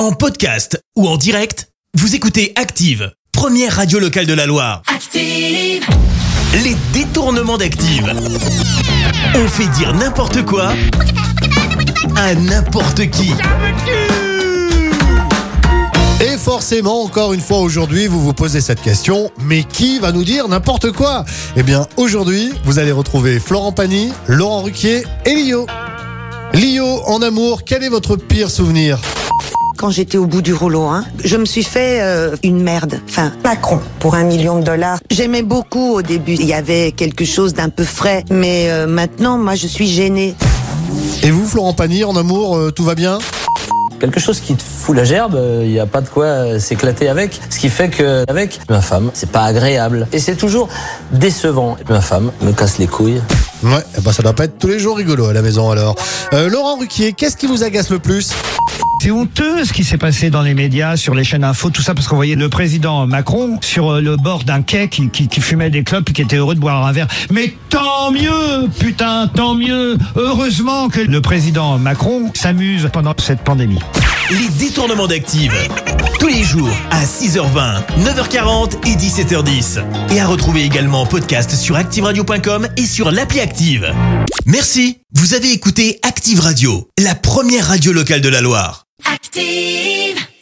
En podcast ou en direct, vous écoutez Active, première radio locale de la Loire. Active, Les détournements d'Active. On fait dire n'importe quoi à n'importe qui. Et forcément, encore une fois aujourd'hui, vous vous posez cette question, mais qui va nous dire n'importe quoi? Eh bien, aujourd'hui, vous allez retrouver Florent Pagny, Laurent Ruquier et Lio. Lio, en amour, quel est votre pire souvenir? Quand j'étais au bout du rouleau. Hein. Je me suis fait euh, une merde. Enfin, Macron, pour un million de dollars. J'aimais beaucoup au début. Il y avait quelque chose d'un peu frais. Mais euh, maintenant, moi, je suis gênée. Et vous, Florent Pagny, en amour, euh, tout va bien? Quelque chose qui te fout la gerbe, il n'y a pas de quoi s'éclater avec. Ce qui fait que avec ma femme, c'est pas agréable et c'est toujours décevant. Ma femme me casse les couilles. Ouais, ben ça doit pas être tous les jours rigolo à la maison alors. Euh, Laurent Ruquier, qu'est-ce qui vous agace le plus? C'est honteux ce qui s'est passé dans les médias, sur les chaînes info, tout ça, parce qu'on voyait le président Macron sur euh, le bord d'un quai qui, qui, qui fumait des clopes et qui était heureux de boire un verre. Mais tant mieux, putain, tant mieux. Heureusement que le président Macron s'amuse pendant cette pandémie. Les détournements d'Active. Tous les jours à 6h20, 9h40 et 17h10. Et à retrouver également en podcast sur ActiveRadio.com et sur l'appli Active. Merci. Vous avez écouté Active Radio, la première radio locale de la Loire. active.